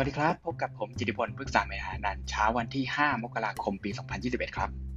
วัสดีครับ พบกับผมจิติพลพฤกษาเมธานันท์เช้าวันที่ 5 มกราคม ปี 2021 ครับ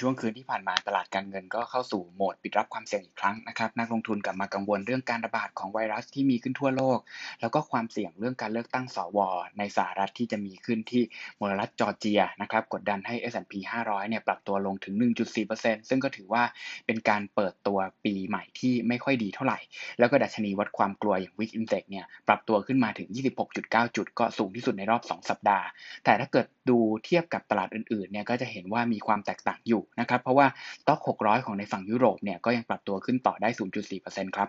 ช่วงคืนที่ผ่านมาตลาดการเงินก็เข้าสู่โหมดปิดรับความเสี่ยงอีกครั้งนะครับ นักลงทุนกลับมากังวลเรื่องการระบาดของไวรัสที่มีขึ้นทั่วโลก แล้วก็ความเสี่ยงเรื่องการเลือกตั้งสวในสหรัฐที่จะมีขึ้นที่มลรัฐจอร์เจียนะครับกดดันให้ S&P 500 เนี่ยปรับตัวลงถึง 1.4%ซึ่งก็ถือว่าเป็นการเปิดตัวปีใหม่ที่ไม่ค่อยดีเท่าไหร่ แล้วก็ดัชนีวัดความกลัวอย่าง Wix Index เนี่ยปรับตัวขึ้นมาถึง 26.9 จุด ก็สูงที่สุดในรอบ 2 สัปดาห์ แต่ถ้าเกิดดูเทียบกับตลาดอื่นๆเนี่ยก็จะเห็นว่ามีความแตกต่างอยู่นะครับ เพราะว่าต็อก600 ของในฝั่งยุโรปเนี่ยก็ยังปรับตัวขึ้นต่อได้ 0.4%ครับ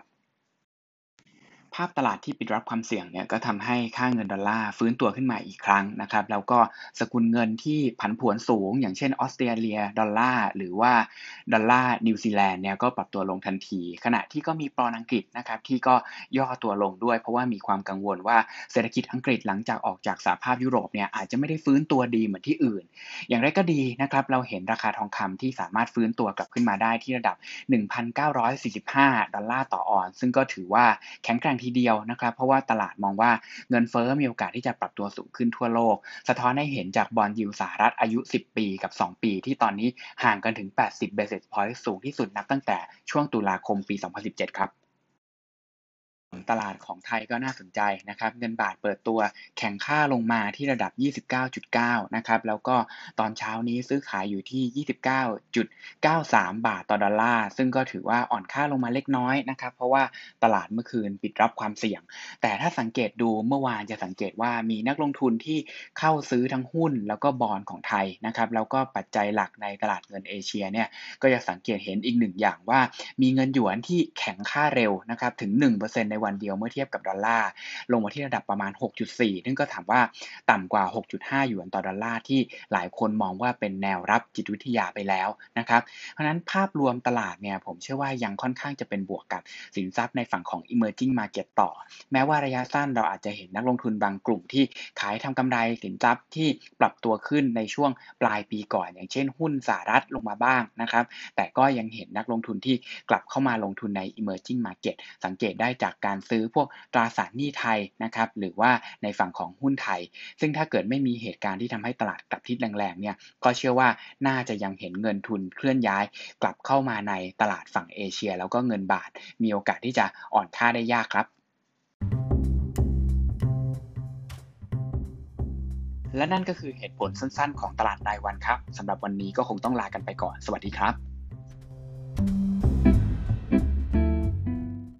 ภาพตลาดที่ปิดรับความเสี่ยงเนี่ยก็ทำให้ค่าเงินดอลลาร์ฟื้นตัวขึ้นมาอีกครั้งนะครับแล้วก็สกุลเงินที่ผันผวนสูง อย่างเช่นออสเตรเลียดอลลาร์หรือว่าดอลลาร์นิวซีแลนด์เนี่ยก็ปรับตัวลงทันที ขณะที่ก็มีปอนด์อังกฤษนะครับที่ก็ย่อตัวลงด้วย เพราะว่ามีความกังวลว่าเศรษฐกิจอังกฤษหลังจากออกจากสหภาพยุโรปเนี่ยอาจจะไม่ได้ฟื้นตัวดีเหมือนที่อื่น อย่างไรก็ดีนะครับเราเห็นราคาทองคำที่สามารถฟื้นตัวกลับขึ้นมาได้ที่ระดับ 1,945 ดอลลาร์ต่อออนซ์ซึ่งก็ถือว่าแข็งแกร่งทีเดียวนะครับ เพราะว่าตลาดมองว่าเงินเฟ้อมีโอกาสที่จะปรับตัวสูงขึ้นทั่วโลก สะท้อนให้เห็นจากบอลยูสหรัฐอายุ 10 ปีกับ 2 ปี ที่ตอนนี้ห่างกันถึง 80 basis point สูงที่สุดนับตั้งแต่ช่วงตุลาคมปี 2017 ครับ ตลาดของไทยก็น่าสนใจนะครับ เงินบาทเปิดตัวแข็งค่าลงมาที่ระดับ 29.9 นะครับ แล้วก็ตอนเช้านี้ซื้อขายอยู่ที่ 29.93 บาทต่อดอลลาร์ ซึ่งก็ถือว่าอ่อนค่าลงมาเล็กน้อยนะครับ เพราะว่าตลาดเมื่อคืนปิดรับความเสี่ยง แต่ถ้าสังเกตดูเมื่อวานจะสังเกตว่ามีนักลงทุนที่เข้าซื้อทั้งหุ้น แล้วก็บอลของไทยนะครับ แล้วก็ปัจจัยหลักในตลาดเงินเอเชียเนี่ย ก็จะสังเกตเห็นอีกหนึ่งอย่างว่า มีเงินหยวนที่แข็งค่าเร็วนะครับ ถึง 1%ในวันเดียวเมื่อเทียบกับดอลลาร์ลงมาที่ระดับประมาณ 6.4 ซึ่งก็ถือว่าต่ำกว่า 6.5 หยวนต่อดอลลาร์ที่หลายคนมองว่าเป็นแนวรับจิตวิทยาไปแล้วนะครับ เพราะนั้นภาพรวมตลาดเนี่ยผมเชื่อว่ายังค่อนข้างจะเป็นบวกกับสินทรัพย์ในฝั่งของ emerging market ต่อ แม้ว่าระยะสั้นเราอาจจะเห็นนักลงทุนบางกลุ่มที่ขายทำกำไรสินทรัพย์ที่ปรับตัวขึ้นในช่วงปลายปีก่อน อย่างเช่นหุ้นสหรัฐลงมาบ้างนะครับ แต่ก็ยังเห็นนักลงทุนที่กลับเข้ามาลงทุนใน emerging market สังเกตได้จากการการซื้อพวกตราสารหนี้ไทยนะครับหรือว่าในฝั่งของหุ้นไทย ซึ่งถ้าเกิดไม่มีเหตุการณ์ที่ทำให้ตลาดกลับทิศแรงๆเนี่ยก็เชื่อว่าน่าจะยังเห็นเงินทุนเคลื่อนย้ายกลับเข้ามาในตลาดฝั่งเอเชีย แล้วก็เงินบาท มีโอกาสที่จะอ่อนค่าได้ยากครับและนั่นก็คือเหตุผลสั้นๆ ของตลาดรายวันครับ สำหรับวันนี้ก็คงต้องลากันไปก่อน สวัสดีครับ